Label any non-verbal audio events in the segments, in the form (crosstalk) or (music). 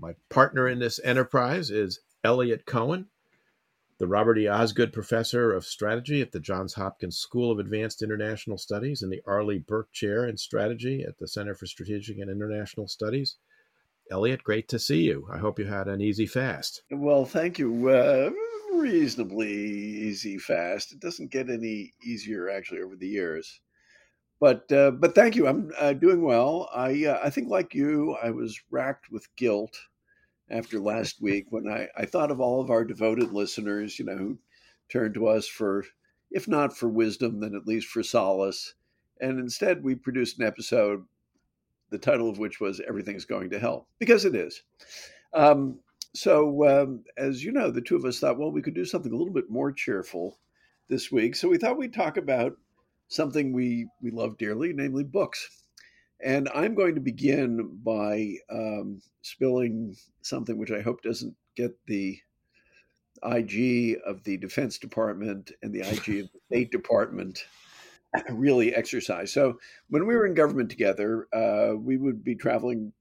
My partner in this enterprise is Eliot Cohen, the Robert E. Osgood Professor of Strategy at the Johns Hopkins School of Advanced International Studies and the Arleigh Burke Chair in Strategy at the Center for Strategic and International Studies. Eliot, great to see you. I hope you had an easy fast. Well, thank you. Uh, reasonably easy fast. It doesn't get any easier actually over the years. But uh, but thank you. I'm uh, doing well. I uh, I think like you, I was racked with guilt after last week when I, I thought of all of our devoted listeners, you know, who turned to us for, if not for wisdom, then at least for solace. And instead, we produced an episode, the title of which was Everything's Going to Hell, because it is. Um, so, um, as you know, the two of us thought, well, we could do something a little bit more cheerful this week. So we thought we'd talk about something we, we love dearly, namely books. And I'm going to begin by um, spilling something which I hope doesn't get the IG of the Defense Department and the IG of the (laughs) State Department really exercise. So when we were in government together, uh, we would be traveling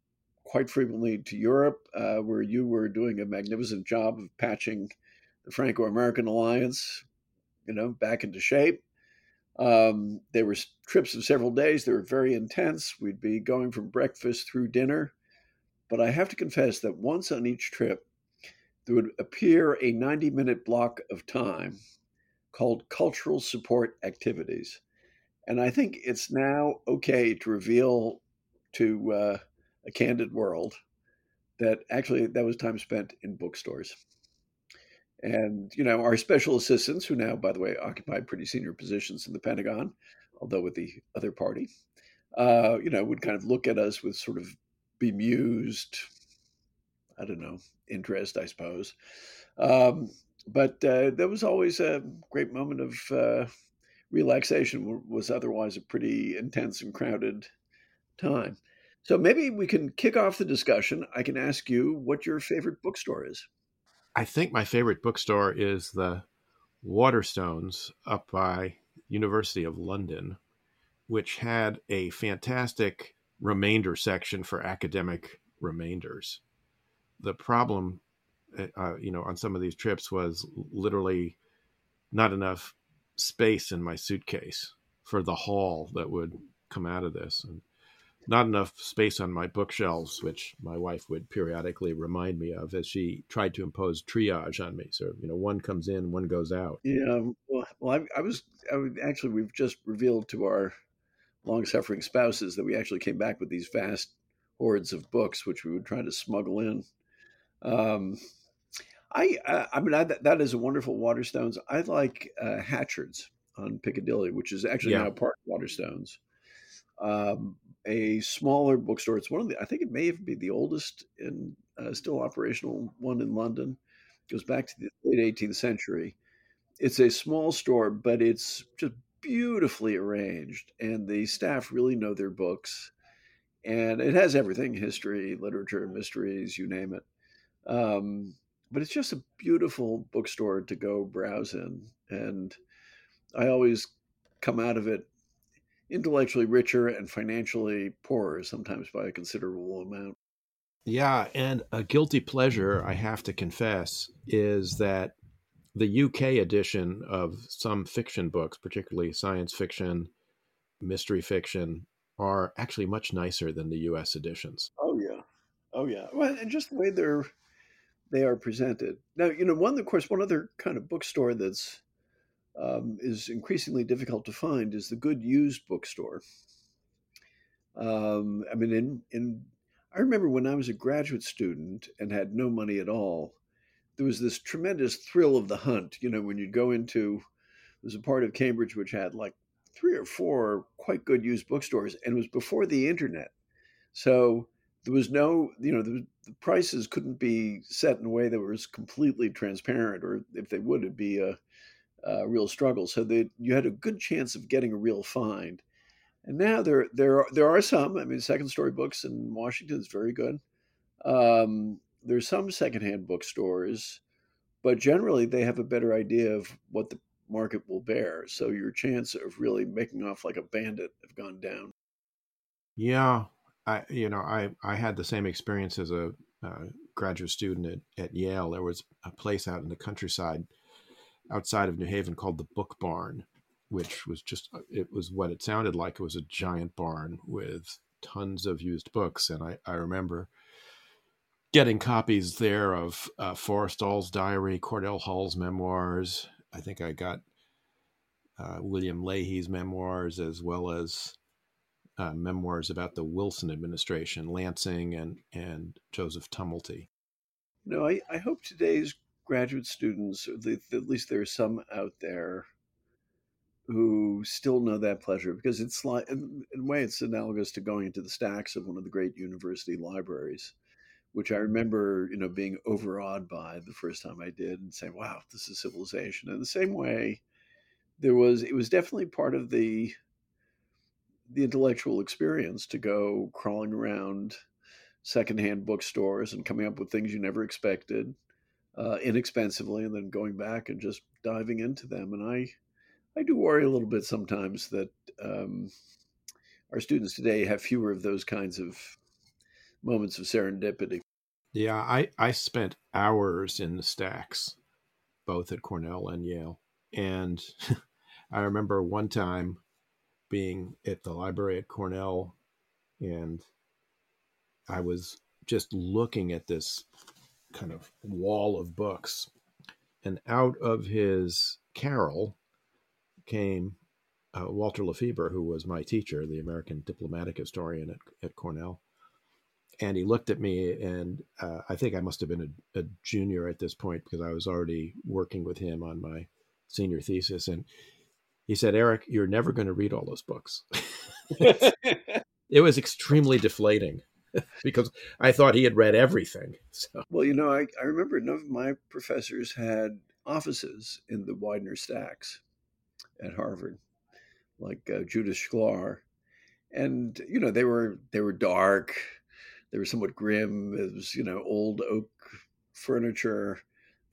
quite frequently to Europe, uh, where you were doing a magnificent job of patching the Franco-American alliance, you know, back into shape. Um, there were trips of several days. They were very intense. We'd be going from breakfast through dinner. But I have to confess that once on each trip, there would appear a 90 minute block of time called cultural support activities. And I think it's now okay to reveal to uh, a candid world that actually that was time spent in bookstores. And, you know, our special assistants, who now, by the way, occupy pretty senior positions in the Pentagon, although with the other party, uh, you know, would kind of look at us with sort of bemused, I don't know, interest, I suppose. Um, but uh, there was always a great moment of uh, relaxation, was otherwise a pretty intense and crowded time. So maybe we can kick off the discussion. I can ask you what your favorite bookstore is. I think my favorite bookstore is the Waterstones up by University of London, which had a fantastic remainder section for academic remainders. The problem, uh, uh you know, on some of these trips was literally not enough space in my suitcase for the haul that would come out of this. And not enough space on my bookshelves, which my wife would periodically remind me of as she tried to impose triage on me. So, you know, one comes in, one goes out. Yeah. Well, well I, I was, I would, actually, we've just revealed to our long suffering spouses that we actually came back with these vast hordes of books, which we would try to smuggle in. Um, I, I, I mean, I, that is a wonderful Waterstones. I like uh, Hatchard's on Piccadilly, which is actually yeah. now part of Waterstones. Um, a smaller bookstore. It's one of the, I think it may even be the oldest and uh, still operational one in London. It goes back to the late 18th century. It's a small store, but it's just beautifully arranged, and the staff really know their books. And it has everything history, literature, mysteries, you name it. Um, but it's just a beautiful bookstore to go browse in. And I always come out of it intellectually richer and financially poorer, sometimes by a considerable amount. Yeah, and a guilty pleasure, I have to confess, is that the UK edition of some fiction books, particularly science fiction, mystery fiction, are actually much nicer than the US editions. Oh yeah. Oh yeah. Well, and just the way they're they are presented. Now, you know, one of course, one other kind of bookstore that's um, is increasingly difficult to find is the good used bookstore. Um, I mean, in, in I remember when I was a graduate student and had no money at all, there was this tremendous thrill of the hunt. You know, when you'd go into there was a part of Cambridge which had like three or four quite good used bookstores, and it was before the internet. So there was no, you know, the, the, prices couldn't be set in a way that was completely transparent, or if they would, it'd be a, a real struggle. So that you had a good chance of getting a real find. And now there there are, there are some. I mean, second story books in Washington is very good. Um, there's some secondhand bookstores, but generally they have a better idea of what the market will bear. So your chance of really making off like a bandit have gone down. Yeah, I you know I I had the same experience as a uh, graduate student at, at Yale. There was a place out in the countryside outside of New Haven called the Book Barn, which was just it was what it sounded like. It was a giant barn with tons of used books, and I I remember getting copies there of uh, Forrestal's diary, Cordell Hull's memoirs. I think I got uh, William Leahy's memoirs as well as uh, memoirs about the Wilson administration, Lansing and and Joseph Tumulty. No, I, I hope today's graduate students, at least there are some out there who still know that pleasure because it's like in, a way it's analogous to going into the stacks of one of the great university libraries which I remember, you know, being overawed by the first time I did and saying, wow, this is civilization. In the same way, there was, it was definitely part of the, the intellectual experience to go crawling around secondhand bookstores and coming up with things you never expected uh, inexpensively and then going back and just diving into them. And I, I do worry a little bit sometimes that um, our students today have fewer of those kinds of moments of serendipity. Yeah, I, I spent hours in the stacks, both at Cornell and Yale. And (laughs) I remember one time being at the library at Cornell and I was just looking at this kind of wall of books. And out of his carrel came uh, Walter LaFeber, who was my teacher, the American diplomatic historian at, at Cornell. And he looked at me and uh, i think i must have been a, a, junior at this point because i was already working with him on my senior thesis. And he said eric you're never going to read all those books. (laughs) It was extremely deflating (laughs) because i thought he had read everything so. well you know I, I remember none of my professors had offices in the widener stacks at harvard like uh, judith shklar and you know they were they were dark they were somewhat grim. It was, you know, old oak furniture.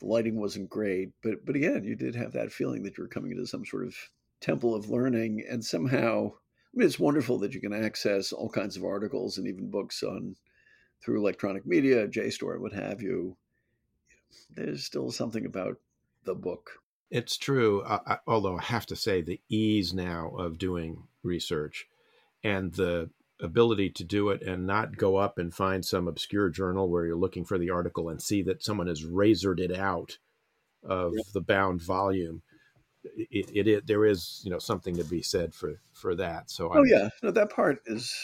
The lighting wasn't great, but but again, you did have that feeling that you were coming into some sort of temple of learning, and somehow, mean, it's wonderful that you can access all kinds of articles and even books on through electronic media, JSTOR, what have you. There's still something about the book. It's true, uh, although I have to say the ease now of doing research and the ability to do it and not go up and find some obscure journal where you're looking for the article and see that someone has razored it out of the bound volume. It, it, it, there is you know something to be said for for that. So oh I'm, yeah, no, that part is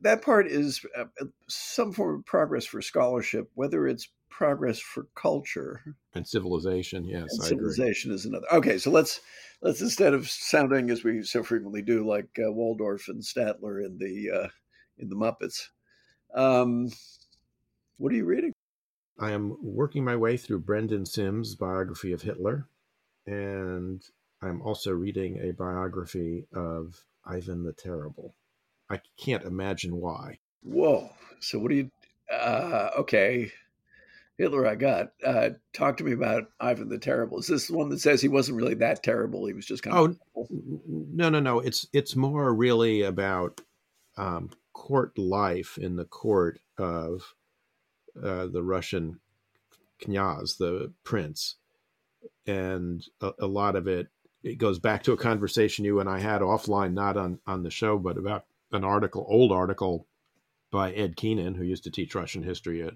that part is uh, some form of progress for scholarship, whether it's progress for culture and civilization. Yes, and civilization is another. Okay, so let's let's instead of sounding as we so frequently do, like uh, Waldorf and Statler in the uh, in the Muppets. Um, what are you reading? I am working my way through Brendan Simms' biography of Hitler, and I'm also reading a biography of Ivan the Terrible. I can't imagine why. Whoa! So what do you? Uh, okay, Hitler I got. Uh, talk to me about Ivan the Terrible. Is this the one that says he wasn't really that terrible? He was just kind of. Oh no, no, no! It's it's more really about um, court life in the court of uh, the Russian knyaz, the prince, and a, a, lot of it it goes back to a conversation you and I had offline, not on on the show, but about an article, old article by Ed Keenan, who used to teach Russian history at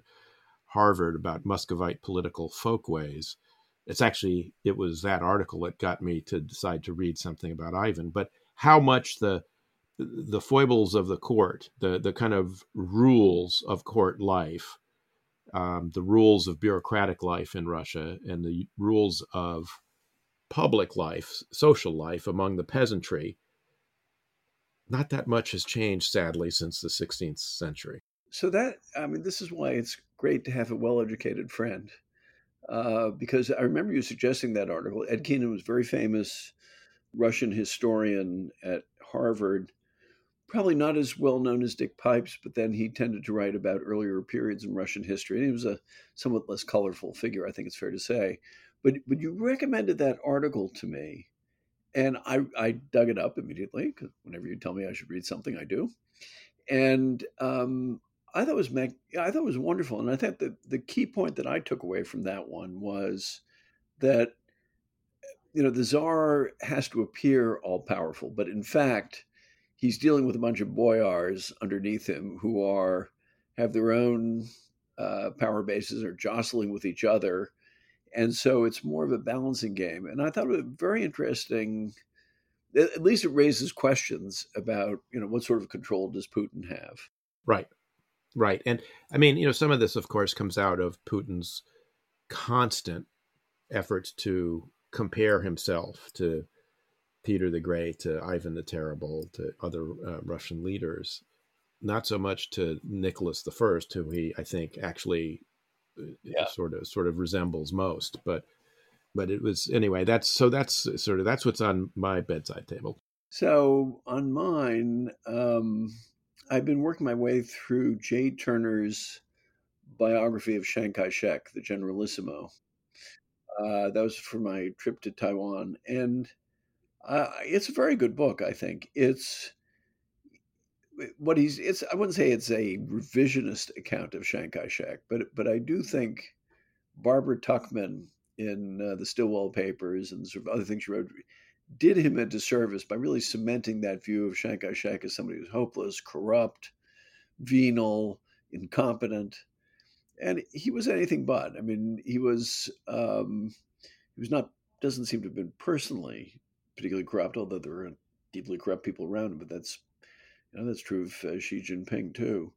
Harvard about Muscovite political folkways. It's actually it was that article that got me to decide to read something about Ivan. But how much the the foibles of the court, the the kind of rules of court life, um, the rules of bureaucratic life in Russia, and the rules of public life, social life among the peasantry. Not that much has changed, sadly, since the 16th century. so that I mean, this is why it's great to have a well-educated friend, uh, because I remember you suggesting that article. Ed Keenan was very famous Russian historian at Harvard, probably not as well known as Dick Pipes, but then he tended to write about earlier periods in Russian history. And he was a somewhat less colorful figure, I think it's fair to say. But but you recommended that article to me, and I I dug it up immediately because whenever you tell me I should read something, I do. And um, I thought it was mag- I thought it was wonderful, and I think that the key point that I took away from that one was that you know the czar has to appear all powerful, but in fact, he's dealing with a bunch of boyars underneath him who are have their own uh, power bases or jostling with each other, and so it's more of a balancing game. And I thought it was very interesting. At least it raises questions about you know what sort of control does Putin have? Right. Right. And I mean, you know, some of this, of course, comes out of Putin's constant efforts to compare himself to Peter the Great, to Ivan the Terrible, to other uh, Russian leaders, not so much to Nicholas the First, who he, I think, actually uh, yeah. sort of sort of resembles most. But but it was anyway. That's so that's sort of that's what's on my bedside table. So on mine, um, I've been working my way through Jay Turner's biography of Chiang Kai shek, the Generalissimo. Uh, that was for my trip to Taiwan. And uh, it's a very good book, I think. It's what he's it's I wouldn't say it's a revisionist account of Chiang Kai-shek, but but I do think Barbara Tuchman in uh, the Stilwell Papers and sort of other things she wrote did him a disservice by really cementing that view of Chiang Kai as somebody who's hopeless, corrupt, venal, incompetent. And he was anything but. I mean, he was um, he was not doesn't seem to have been personally particularly corrupt, although there are deeply corrupt people around him. But that's you know that's true of uh, Xi Jinping too.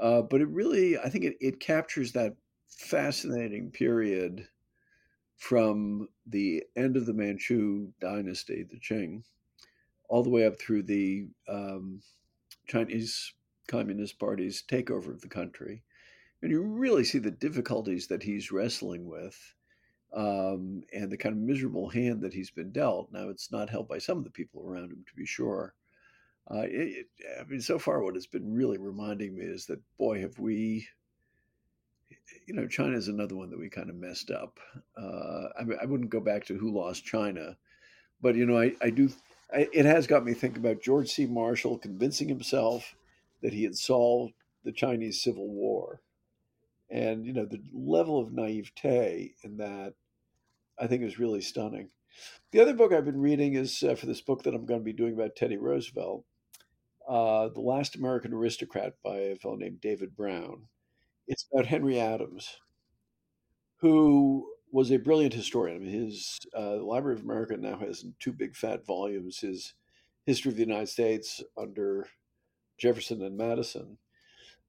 Uh, but it really, I think it, it captures that fascinating period from the end of the Manchu dynasty, the Qing, all the way up through the um, Chinese Communist Party's takeover of the country. And you really see the difficulties that he's wrestling with um, and the kind of miserable hand that he's been dealt. Now, it's not helped by some of the people around him, to be sure. Uh, it, I mean, so far, what has been really reminding me is that, boy, have we you know, China is another one that we kind of messed up. Uh, I, mean, I wouldn't go back to who lost China, but you know, I, I do. I, it has got me thinking about George C. Marshall convincing himself that he had solved the Chinese Civil War, and you know, the level of naivete in that, I think, is really stunning. The other book I've been reading is uh, for this book that I'm going to be doing about Teddy Roosevelt, uh, "The Last American Aristocrat" by a fellow named David Brown it's about Henry Adams, who was a brilliant historian. I mean, his uh, Library of America now has two big fat volumes his history of the United States under Jefferson and Madison,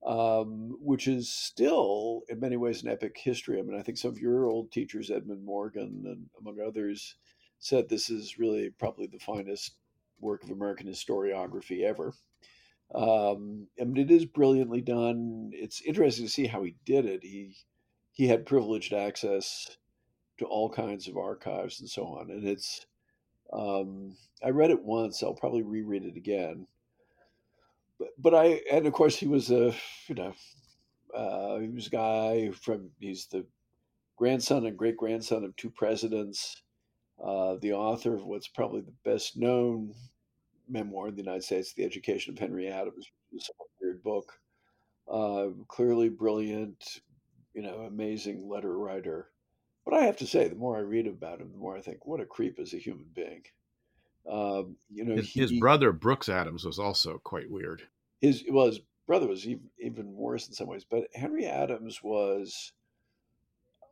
um, which is still in many ways an epic history. I mean, I think some of your old teachers, Edmund Morgan and among others, said this is really probably the finest work of American historiography ever. Um, I mean, it is brilliantly done. It's interesting to see how he did it. He he had privileged access to all kinds of archives and so on. And it's um, I read it once. I'll probably reread it again. But I and of course he was a you know uh, he was a guy from he's the grandson and great grandson of two presidents. Uh, the author of what's probably the best known memoir in the United States, The Education of Henry Adams, which is a weird book. Uh, clearly brilliant, you know, amazing letter writer. But I have to say, the more I read about him, the more I think, what a creep as a human being. Um, you know, his, he, his, brother Brooks Adams was also quite weird. His well, his brother was even, even worse in some ways. But Henry Adams was,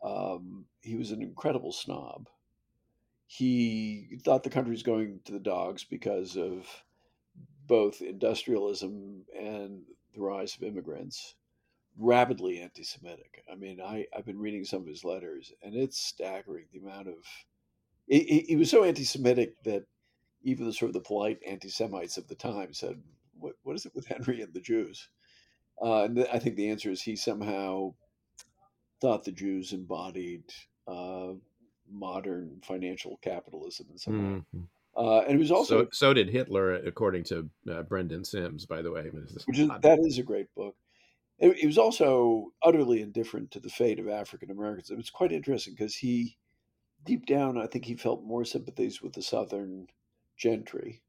um, he was an incredible snob he thought the country was going to the dogs because of both industrialism and the rise of immigrants. Rapidly anti Semitic. I mean, I, I've been reading some of his letters, and it's staggering the amount of. He, he was so anti Semitic that even the sort of the polite anti Semites of the time said, what, what is it with (laughs) Henry and the Jews? Uh, and I think the answer is he somehow thought the Jews embodied uh, modern financial capitalism in some way. Mhm. Uh, and it was also so, so did Hitler, according to uh, Brendan Simms, by the way. which is that is a great book. It, it was also utterly indifferent to the fate of African Americans. It was quite interesting because he, deep down, I think he felt more sympathies with the Southern gentry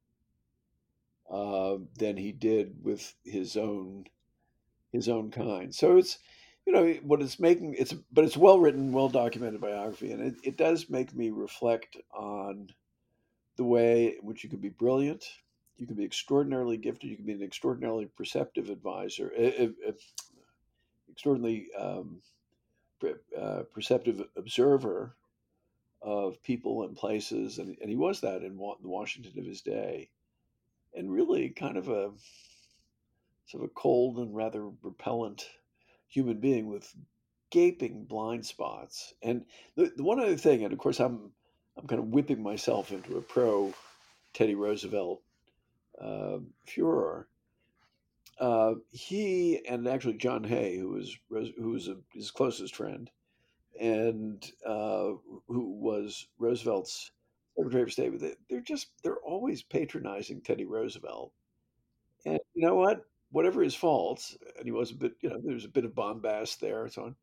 uh, than he did with his own his own kind. So it's you know what it's making it's but it's well written, well documented biography, and it, it does make me reflect on the way in which you can be brilliant, you can be extraordinarily gifted, you can be an extraordinarily perceptive advisor, uh, extraordinarily um, uh, perceptive observer of people and places, and, and he was that in the Washington of his day, and really kind of a sort of a cold and rather repellent human being with gaping blind spots. And the, the one other thing, and of course I'm I'm kind of whipping myself into a pro Teddy Roosevelt uh, furor. Uh, he and actually John Hay, who was who was a, his closest friend, and uh, who was Roosevelt's Secretary of State, they're just they're always patronizing Teddy Roosevelt. And you know what? Whatever his faults, and he was a bit, you know, there was a bit of bombast there and so on.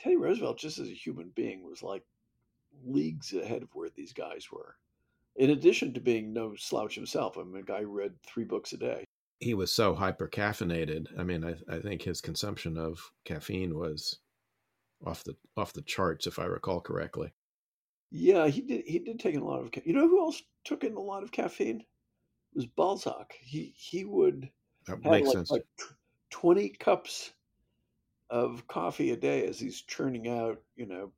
Teddy Roosevelt, just as a human being, was like leagues ahead of where these guys were. In addition to being no slouch himself, I mean, a guy read three books a day. He was so hyper caffeinated. I mean, I, I think his consumption of caffeine was off the off the charts, if I recall correctly. Yeah, he did. He did take in a lot of. You know who else took in a lot of caffeine? It was Balzac. He he would that makes like, sense. Like twenty cups of coffee a day as he's churning out, you know,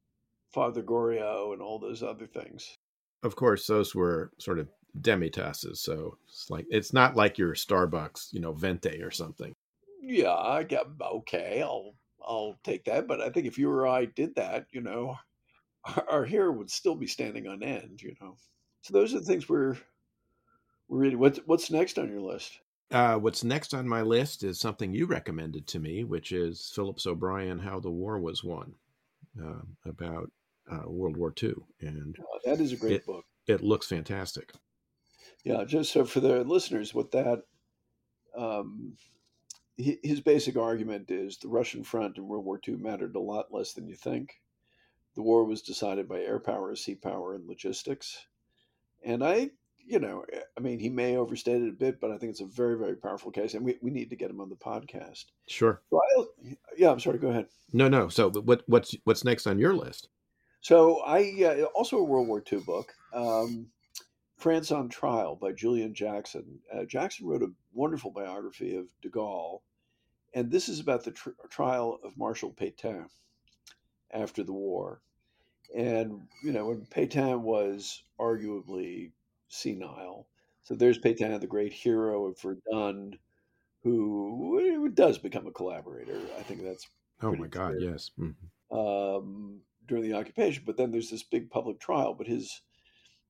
Father Goriot and all those other things. Of course, those were sort of demitasses, so it's like it's not like your Starbucks, you know, venti or something. Yeah, I get okay. I'll I'll take that, but I think if you or I did that, you know, (laughs) our, our hair would still be standing on end, you know. So those are the things we're we're reading. What's what's next on your list? Uh, what's next on my list is something you recommended to me, which is Phillips O'Brien, How the War Was Won, uh, about uh, World War II, and oh, that is a great it, book. It looks fantastic. Yeah, just so for the listeners, what that um, his basic argument is the Russian front in World War II mattered a lot less than you think. The war was decided by air power, sea power, and logistics. And I, you know, I mean, he may overstate it a bit, but I think it's a very, very powerful case, and we, we need to get him on the podcast. Sure. So yeah, I'm sorry. Go ahead. No, no. So, what what's what's next on your list? So I uh, also a World War II book, um, France on Trial by Julian Jackson. Uh, Jackson wrote a wonderful biography of De Gaulle, and this is about the tr- trial of Marshal Pétain after the war. And you know, when Pétain was arguably senile, so there's Pétain, the great hero of Verdun, who does become a collaborator. I think that's oh my god, clear. yes. Mm-hmm. Um, during the occupation. But then there's this big public trial. But his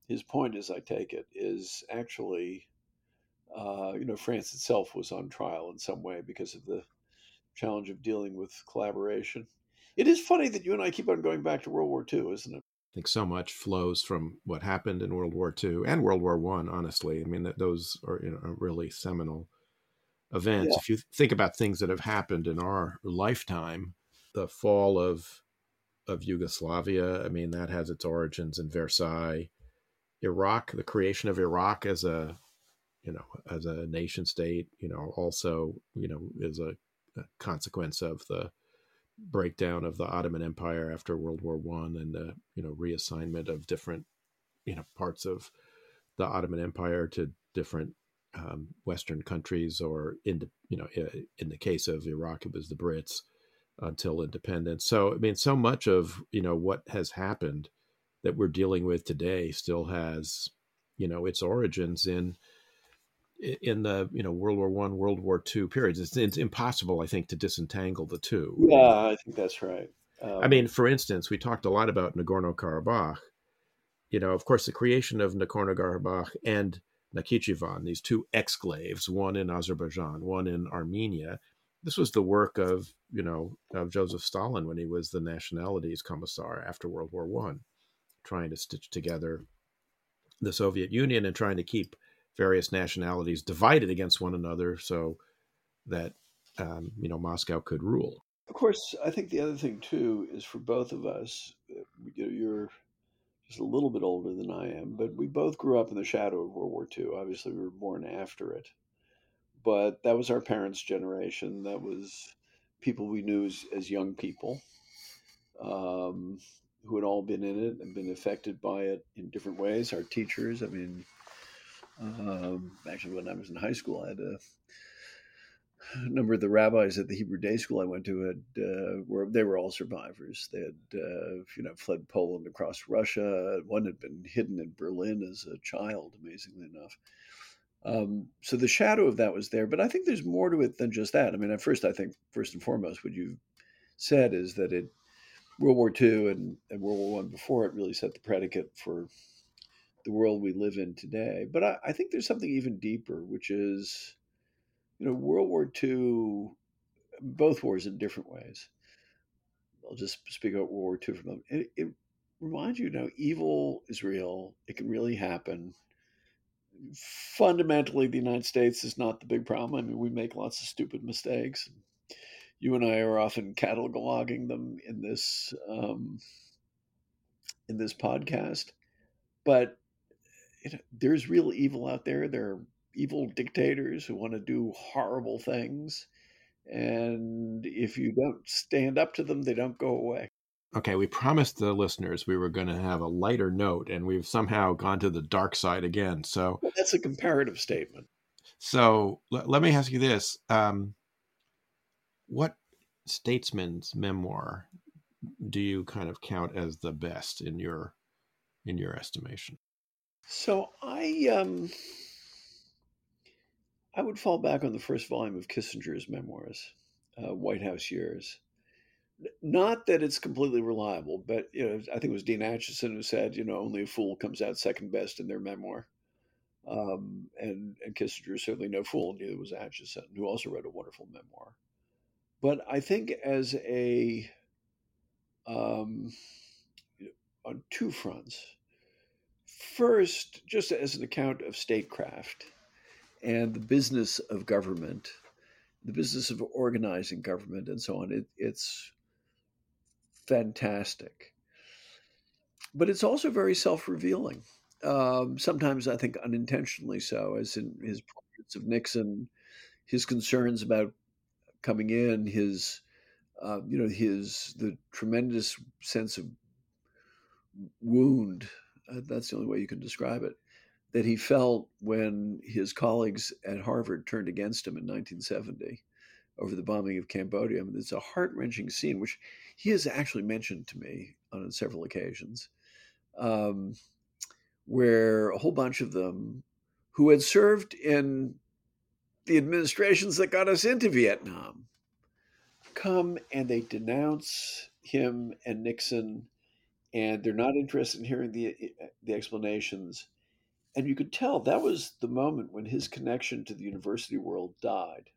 his point, as I take it, is actually, uh, you know, France itself was on trial in some way because of the challenge of dealing with collaboration. It is funny that you and I keep on going back to World War II, isn't it? I think so much flows from what happened in World War II and World War One. Honestly, I mean that those are you know really seminal events. Yeah. If you think about things that have happened in our lifetime, the fall of of Yugoslavia. I mean, that has its origins in Versailles. Iraq, the creation of Iraq as a, you know, as a nation state, you know, also, you know, is a, a consequence of the breakdown of the Ottoman Empire after World War One and the, you know, reassignment of different, you know, parts of the Ottoman Empire to different um, Western countries, or in the, you know, in the case of Iraq, it was the Brits until independence. So I mean, so much of you know what has happened that we're dealing with today still has you know its origins in in the you know World War One, World War Two periods. It's, it's, impossible, I think, to disentangle the two. Yeah, I think that's right. Um, I mean, for instance, we talked a lot about Nagorno Karabakh. You know, of course, the creation of Nagorno Karabakh and Nakhichevan, these two exclaves, one in Azerbaijan, one in Armenia, this was the work of you know of Joseph Stalin when he was the nationalities commissar after World War One, trying to stitch together the Soviet Union and trying to keep various nationalities divided against one another so that um, you know Moscow could rule. Of course, I think the other thing too is for both of us. You're just a little bit older than I am, but we both grew up in the shadow of World War II. Obviously, we were born after it, but that was our parents' generation. That was people we knew as, as young people um, who had all been in it and been affected by it in different ways. Our teachers, I mean, um, actually, when I was in high school, I had a a number of the rabbis at the Hebrew day school I went to had uh, were they were all survivors. They had uh, you know fled Poland across Russia. One had been hidden in Berlin as a child, amazingly enough. Um, so the shadow of that was there, but I think there's more to it than just that. I mean, at first, I think first and foremost, what you said is that it World War II and, and World War One before it really set the predicate for the world we live in today. But I, I think there's something even deeper, which is you know, World War II, both wars in different ways. I'll just speak about World War II for a moment. It, it reminds you, know, evil is real. It can really happen. Fundamentally, the United States is not the big problem. I mean, we make lots of stupid mistakes. You and I are often cataloging them in this um, in this podcast, but you know, there's real evil out there. There are evil dictators who want to do horrible things. And if you don't stand up to them, they don't go away. Okay, we promised the listeners we were going to have a lighter note, and we've somehow gone to the dark side again. So well, that's a comparative statement. So l- let me ask you this: um, What statesman's memoir do you kind of count as the best in your in your estimation? So I um, I would fall back on the first volume of Kissinger's memoirs, uh, White House Years. Not that it's completely reliable, but you know, I think it was Dean Acheson who said, you know, only a fool comes out second best in their memoir. Um, and, and Kissinger is certainly no fool, neither was Acheson, who also wrote a wonderful memoir. But I think as a um, on two fronts. First, just as an account of statecraft, and the business of government, the business of organizing government, and so on. It, it's fantastic. But it's also very self revealing. Um, sometimes I think unintentionally so, as in his portraits of Nixon, his concerns about coming in, his uh, you know his the tremendous sense of wound. Uh, that's the only way you can describe it that he felt when his colleagues at Harvard turned against him in 1970 over the bombing of Cambodia. I mean, it's a heart wrenching scene, which he has actually mentioned to me on several occasions, um, where a whole bunch of them who had served in the administrations that got us into Vietnam come and they denounce him and Nixon, and they're not interested in hearing the the explanations and you could tell that was the moment when his connection to the university world died.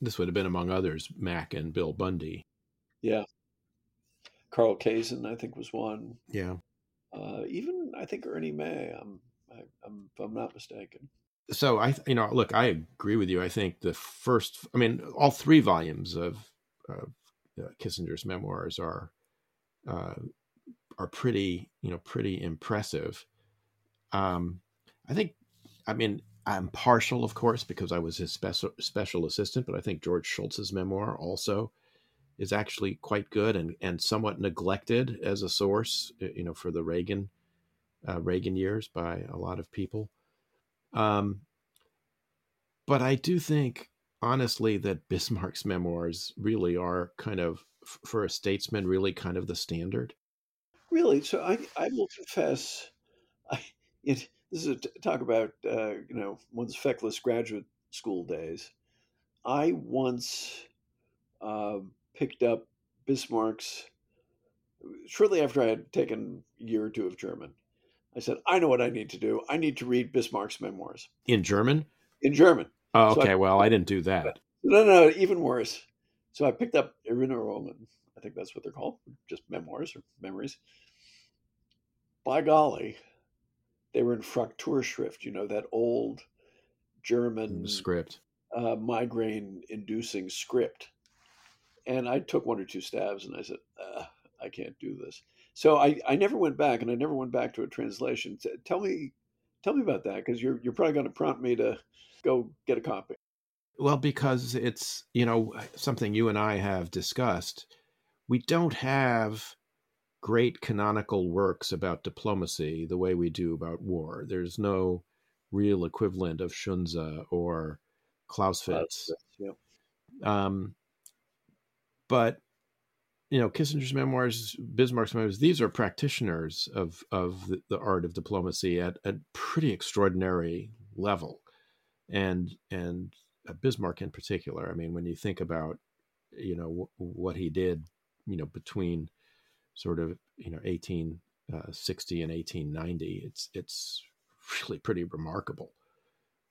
This would have been, among others, Mac and Bill Bundy. Yeah. Carl Kaysen, I think, was one. Yeah. Uh, even I think Ernie May. I'm, I, am if I'm not mistaken. So I, you know, look, I agree with you. I think the first, I mean, all three volumes of, of uh, Kissinger's memoirs are, uh, are pretty, you know, pretty impressive. Um, I think, I mean, I'm partial, of course, because I was his special special assistant, but I think George Shultz's memoir also is actually quite good and, and somewhat neglected as a source, you know, for the Reagan uh, Reagan years by a lot of people. Um, but I do think, honestly, that Bismarck's memoirs really are kind of, for a statesman, really kind of the standard. Really, so I I will confess, I it this is a talk about uh, you know one's feckless graduate school days. I once uh, picked up Bismarck's shortly after I had taken a year or two of German. I said, I know what I need to do. I need to read Bismarck's memoirs in German. In German. Oh, okay. So I, well, I didn't do that. No, no, even worse. So I picked up Erinnerungen. I think that's what they're called, just memoirs or memories. By golly, they were in Frakturschrift, you know, that old German script, uh, migraine-inducing script. And I took one or two stabs, and I said, uh, "I can't do this." So I, I never went back, and I never went back to a translation. Tell me, tell me about that, because you're you're probably going to prompt me to go get a copy. Well, because it's you know something you and I have discussed. We don't have great canonical works about diplomacy the way we do about war. There's no real equivalent of Sun Tzu or Clausewitz. Yeah. Um, but you know, Kissinger's memoirs, Bismarck's memoirs, these are practitioners of of the, the art of diplomacy at a pretty extraordinary level, and and uh, Bismarck in particular. I mean, when you think about you know w- what he did, you know, between sort of you know 1860 uh, and 1890 it's it's really pretty remarkable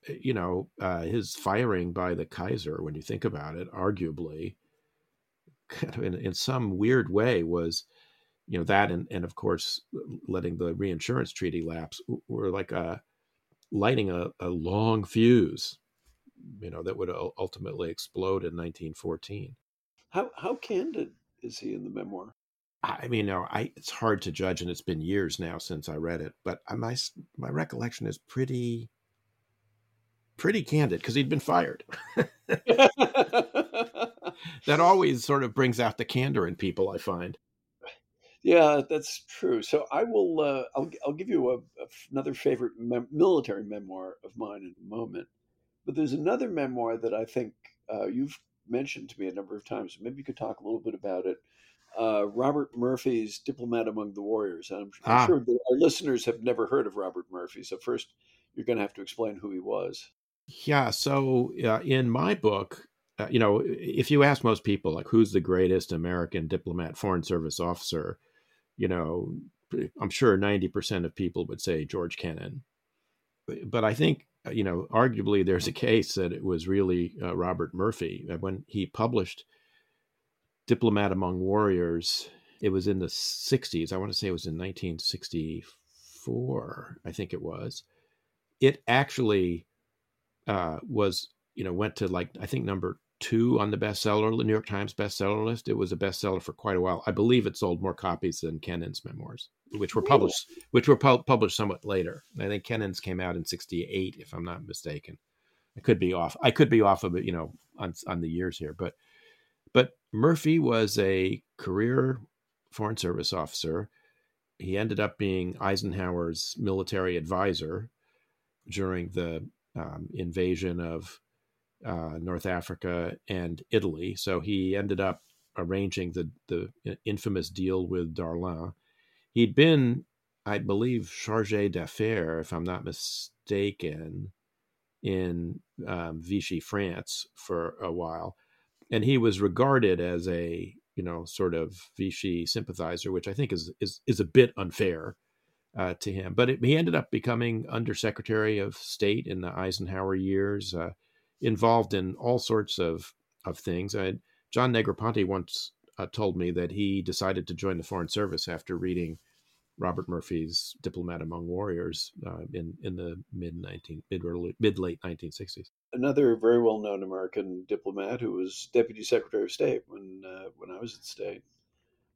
uh, you know uh, his firing by the kaiser when you think about it arguably kind of in, in some weird way was you know that and, and of course letting the reinsurance treaty lapse were like a lighting a, a long fuse you know that would ultimately explode in 1914 how how candid is he in the memoir I mean, no, I it's hard to judge, and it's been years now since I read it. But my my recollection is pretty pretty candid because he'd been fired. (laughs) (laughs) (laughs) that always sort of brings out the candor in people. I find. Yeah, that's true. So I will. Uh, I'll I'll give you a, a, another favorite mem- military memoir of mine in a moment. But there's another memoir that I think uh, you've mentioned to me a number of times. Maybe you could talk a little bit about it uh, Robert Murphy's Diplomat Among the Warriors. I'm, I'm ah. sure our listeners have never heard of Robert Murphy. So, first, you're going to have to explain who he was. Yeah. So, uh, in my book, uh, you know, if you ask most people, like, who's the greatest American diplomat, foreign service officer, you know, I'm sure 90% of people would say George Kennan. But I think, uh, you know, arguably there's a case that it was really uh, Robert Murphy. When he published Diplomat Among Warriors. It was in the 60s. I want to say it was in 1964, I think it was. It actually uh, was, you know, went to like, I think number two on the bestseller, the New York Times bestseller list. It was a bestseller for quite a while. I believe it sold more copies than Kennan's memoirs, which were published, which were pu- published somewhat later. I think Kennan's came out in 68, if I'm not mistaken. I could be off. I could be off of it, you know, on, on the years here, but but Murphy was a career Foreign Service officer. He ended up being Eisenhower's military advisor during the um, invasion of uh, North Africa and Italy. So he ended up arranging the, the infamous deal with Darlan. He'd been, I believe, chargé d'affaires, if I'm not mistaken, in um, Vichy, France for a while and he was regarded as a you know sort of Vichy sympathizer, which I think is is is a bit unfair uh, to him. But it, he ended up becoming Undersecretary of State in the Eisenhower years, uh, involved in all sorts of of things. I, John Negroponte once uh, told me that he decided to join the Foreign Service after reading Robert Murphy's Diplomat Among Warriors uh, in in the mid nineteen mid early mid late nineteen sixties another very well known American diplomat who was Deputy Secretary of State when uh, when I was at State.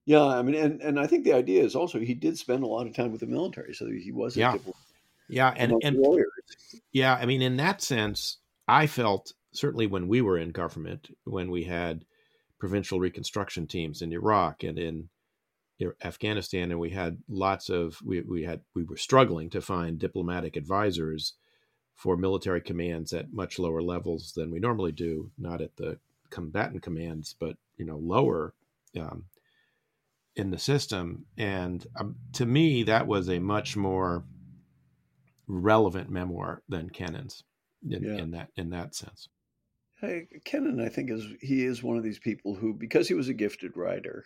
Yeah, I mean, and, and I think the idea is also he did spend a lot of time with the military, so he was yeah, yeah, and and warriors. yeah, I mean, in that sense, I felt certainly when we were in government, when we had provincial reconstruction teams in Iraq and in Afghanistan, and we had lots of we we had we were struggling to find diplomatic advisors for military commands at much lower levels than we normally do, not at the combatant commands, but you know lower um, in the system. And um, to me, that was a much more relevant memoir than Kennan's in, yeah. in that in that sense. Hey, Kennan, I think is he is one of these people who, because he was a gifted writer,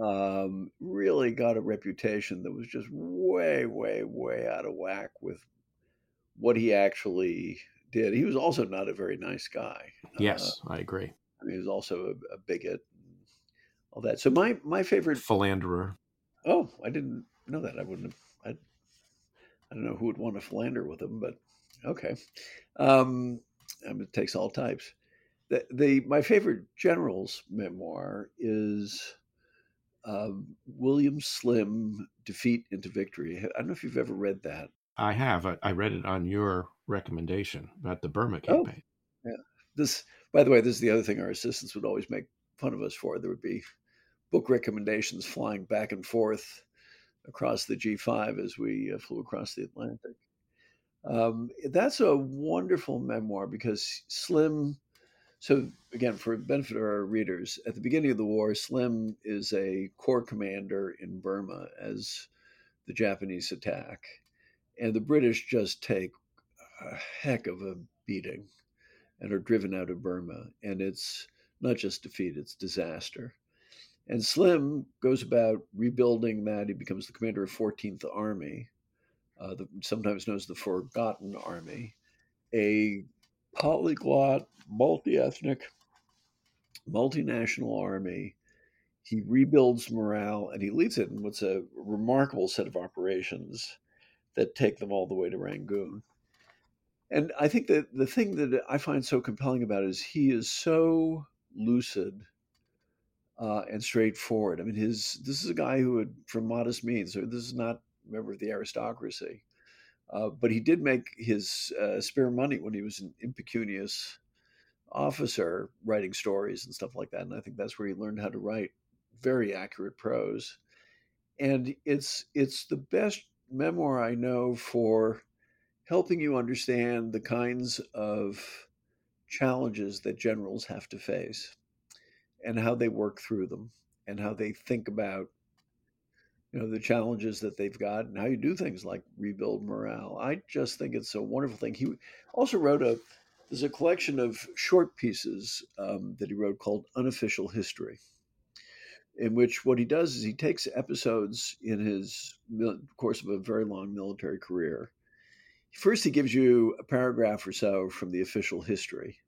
um, really got a reputation that was just way, way, way out of whack with what he actually did. He was also not a very nice guy. Yes, uh, I agree. I mean, he was also a, a bigot, all that. So my my favorite philanderer. Oh, I didn't know that. I wouldn't have. I, I don't know who would want to philander with him, but okay. Um, it takes all types. The, the my favorite general's memoir is um, William Slim Defeat into Victory. I don't know if you've ever read that. I have. I, I read it on your recommendation about the Burma oh, campaign. Oh, yeah. This, by the way, this is the other thing our assistants would always make fun of us for. There would be book recommendations flying back and forth across the G5 as we uh, flew across the Atlantic. Um, that's a wonderful memoir because Slim. So again, for benefit of our readers, at the beginning of the war, Slim is a corps commander in Burma as the Japanese attack, and the British just take a heck of a beating and are driven out of Burma, and it's not just defeat; it's disaster. And Slim goes about rebuilding that. He becomes the commander of 14th Army, uh, the, sometimes known as the Forgotten Army, a polyglot, multi ethnic, multinational army. He rebuilds morale and he leads it in what's a remarkable set of operations that take them all the way to Rangoon. And I think that the thing that I find so compelling about it is he is so lucid uh, and straightforward. I mean, his this is a guy who had from modest means. So this is not member of the aristocracy, uh, but he did make his uh, spare money when he was an impecunious officer, writing stories and stuff like that. And I think that's where he learned how to write very accurate prose. And it's it's the best memoir I know for helping you understand the kinds of challenges that generals have to face and how they work through them and how they think about you know the challenges that they've got and how you do things like rebuild morale. I just think it's a wonderful thing. He also wrote a there's a collection of short pieces um, that he wrote called unofficial history in which what he does is he takes episodes in his course of a very long military career. First he gives you a paragraph or so from the official history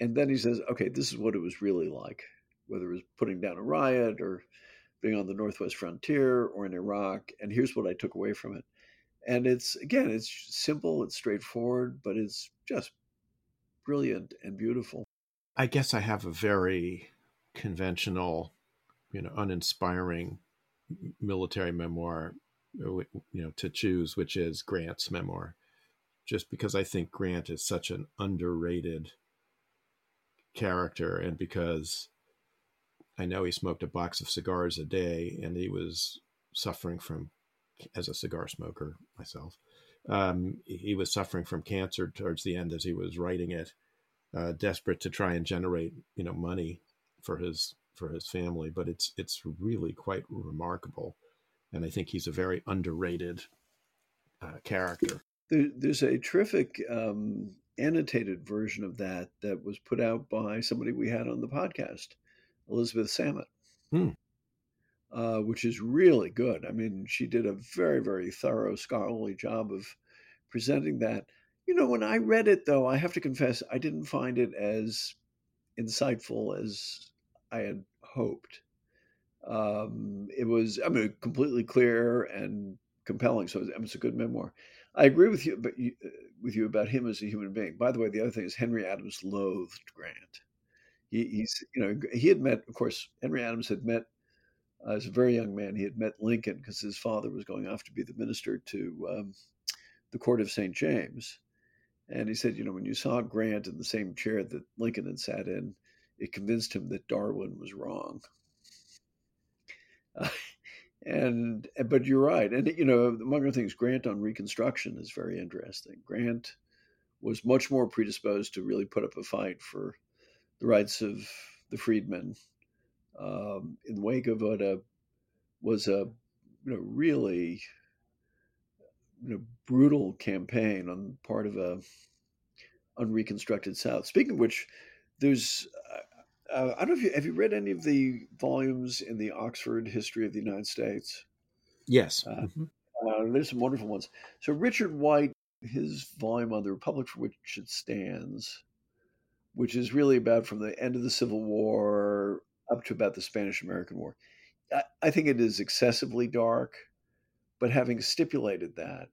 and then he says, okay, this is what it was really like, whether it was putting down a riot or being on the Northwest frontier or in Iraq. And here's what I took away from it. And it's, again, it's simple, it's straightforward, but it's just brilliant and beautiful. I guess I have a very conventional, you know, uninspiring military memoir, you know, to choose, which is Grant's memoir, just because I think Grant is such an underrated character and because I know he smoked a box of cigars a day and he was suffering from, as a cigar smoker myself, um, he was suffering from cancer towards the end as he was writing it, uh, desperate to try and generate, you know, money for his for his family. But it's it's really quite remarkable, and I think he's a very underrated uh, character. There, there's a terrific um, annotated version of that that was put out by somebody we had on the podcast, Elizabeth Samet, hmm. uh, which is really good. I mean, she did a very, very thorough scholarly job of presenting that. You know, when I read it, though, I have to confess, I didn't find it as insightful as I had hoped. Um, it was, I mean, completely clear and compelling. So it's a good memoir. I agree with you, but you, uh, with you about him as a human being. By the way, the other thing is Henry Adams loathed Grant. He, he's, you know, he had met, of course, Henry Adams had met uh, as a very young man. He had met Lincoln because his father was going off to be the minister to um, the court of St. James. And he said, you know, when you saw Grant in the same chair that Lincoln had sat in, it convinced him that Darwin was wrong. Uh, (laughs) and but you're right and you know among other things grant on reconstruction is very interesting grant was much more predisposed to really put up a fight for the rights of the freedmen um, in the wake of what a, was a you know really you know brutal campaign on part of a unreconstructed south speaking of which there's uh, uh, I don't know if you have you read any of the volumes in the Oxford History of the United States. Yes, uh, mm-hmm. uh, there's some wonderful ones. So Richard White his volume on the Republic for which it stands, which is really about from the end of the Civil War up to about the Spanish American War. I, I think it is excessively dark, but having stipulated that,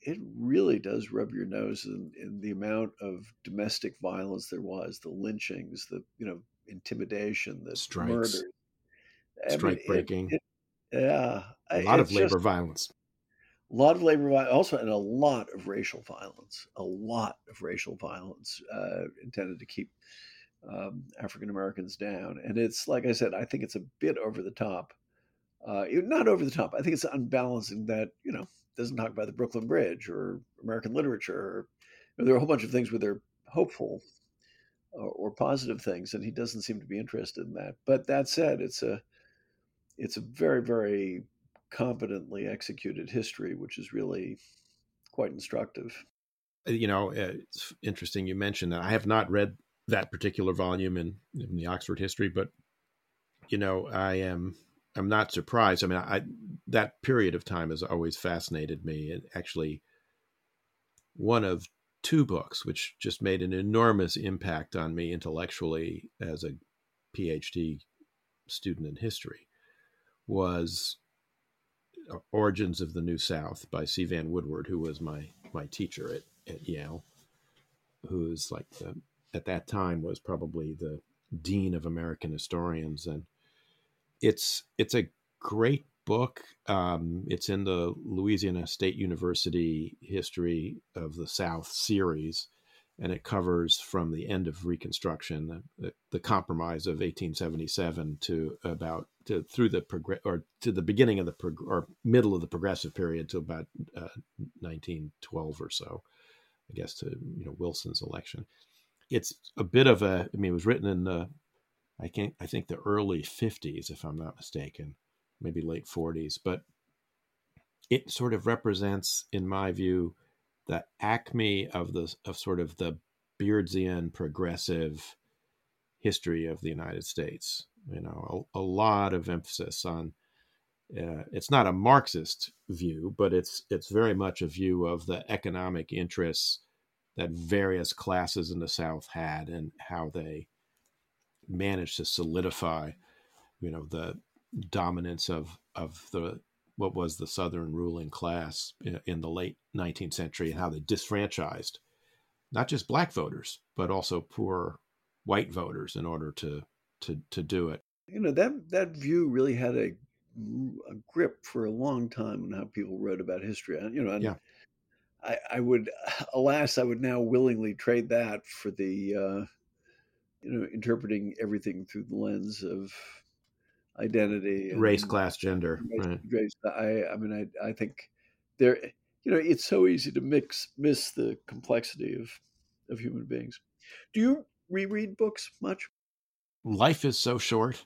it really does rub your nose in, in, the amount of domestic violence there was, the lynchings, the you know intimidation, the Strikes. murders, strike mean, breaking. It, it, yeah, a lot of labor just, violence. A lot of labor violence, also, and a lot of racial violence. A lot of racial violence uh, intended to keep um, African Americans down. And it's like I said, I think it's a bit over the top. Uh, not over the top. I think it's unbalancing that you know doesn't talk about the Brooklyn Bridge or American literature. Or, you know, there are a whole bunch of things where they're hopeful or, or, positive things, and he doesn't seem to be interested in that. But that said, it's a it's a very very competently executed history, which is really quite instructive. Uh, you know, uh, it's interesting you mentioned that. I have not read that particular volume in, in the Oxford history, but you know, I am I'm not surprised. I mean, I that period of time has always fascinated me, and actually, one of two books which just made an enormous impact on me intellectually as a PhD student in history was Origins of the New South by C. Vann Woodward, who was my my teacher at, at Yale, who's like the, at that time was probably the dean of American historians, and it's it's a great book. Um, it's in the Louisiana State University History of the South series, and it covers from the end of Reconstruction, the, the compromise of 1877, to about to through the progress or to the beginning of the prog- or middle of the Progressive period to about uh, 1912 or so, I guess to you know Wilson's election. It's a bit of a. I mean, it was written in the I can't. I think the early 50s, if I'm not mistaken, maybe late 40s, but it sort of represents, in my view, the acme of the of sort of the Beardsian progressive history of the United States. You know, a, a lot of emphasis on. Uh, it's not a Marxist view, but it's it's very much a view of the economic interests that various classes in the South had and how they managed to solidify, you know, the dominance of of the what was the Southern ruling class in the late 19th century and how they disfranchised not just black voters but also poor white voters in order to to to do it. You know that that view really had a, a grip for a long time on how people wrote about history. You know, yeah. I, I would, (laughs) alas, I would now willingly trade that for the uh, you know, interpreting everything through the lens of identity, race, class, gender. Race, right. race. I, I mean, I, I think there, you know, it's so easy to mix miss the complexity of of human beings. Do you reread books much? Life is so short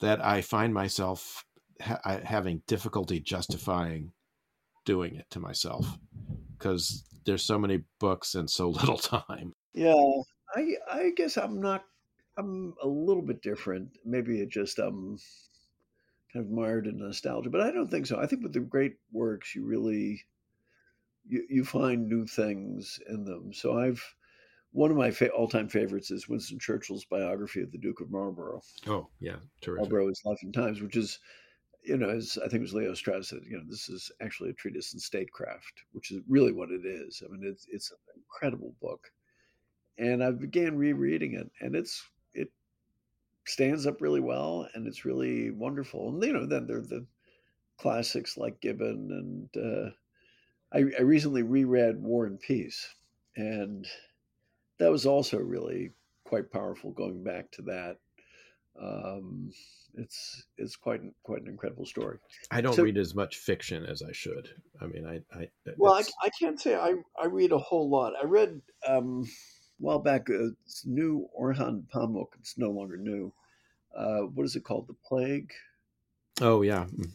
that I find myself ha- having difficulty justifying doing it to myself because there's so many books and so (laughs) little time. Yeah, I I guess I'm not. I'm a little bit different. Maybe it just um kind of mired in nostalgia, but I don't think so. I think with the great works, you really you, you find new things in them. So I've one of my fa- all-time favorites is Winston Churchill's biography of the Duke of Marlborough. Oh yeah, terrific. Marlborough: His Life and Times, which is you know, as I think it was Leo Strauss said, you know, this is actually a treatise in statecraft, which is really what it is. I mean, it's it's an incredible book and I began rereading it, and it's it stands up really well, and it's really wonderful. And you know, then there are the classics like Gibbon, and uh, I, I recently reread War and Peace, and that was also really quite powerful. Going back to that, um, it's it's quite quite an incredible story. I don't so, read as much fiction as I should. I mean, I, I well, I, I, can't say I I read a whole lot. I read um, while back, uh, it's new Orhan Pamuk. It's no longer new. Uh, what is it called? The Plague. Oh yeah. Mm.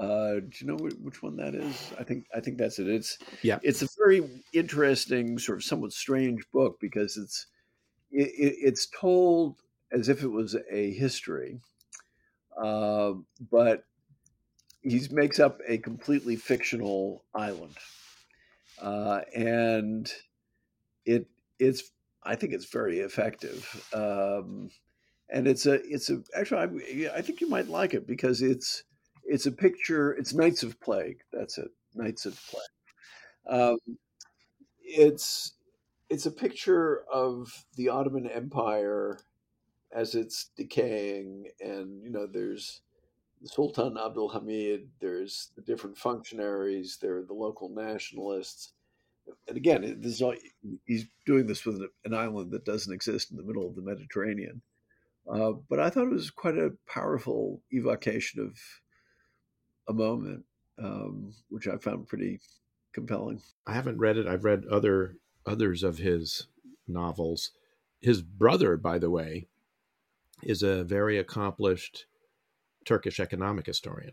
Uh, do you know which one that is? I think I think that's it. It's yeah. It's a very interesting, sort of somewhat strange book because it's it, it's told as if it was a history, uh, but he makes up a completely fictional island uh, and it it's I think it's very effective. Um, and it's a it's a actually I, I think you might like it because it's it's a picture. It's Nights of Plague. That's it. Nights of Plague. Um, it's it's a picture of the Ottoman Empire as it's decaying, and you know there's Sultan Abdul Hamid, there's the different functionaries, there are the local nationalists, and again, this is all, he's doing this with an island that doesn't exist in the middle of the Mediterranean. Uh, but I thought it was quite a powerful evocation of a moment, um, which I found pretty compelling. I haven't read it. I've read other others of his novels. His brother, by the way, is a very accomplished Turkish economic historian.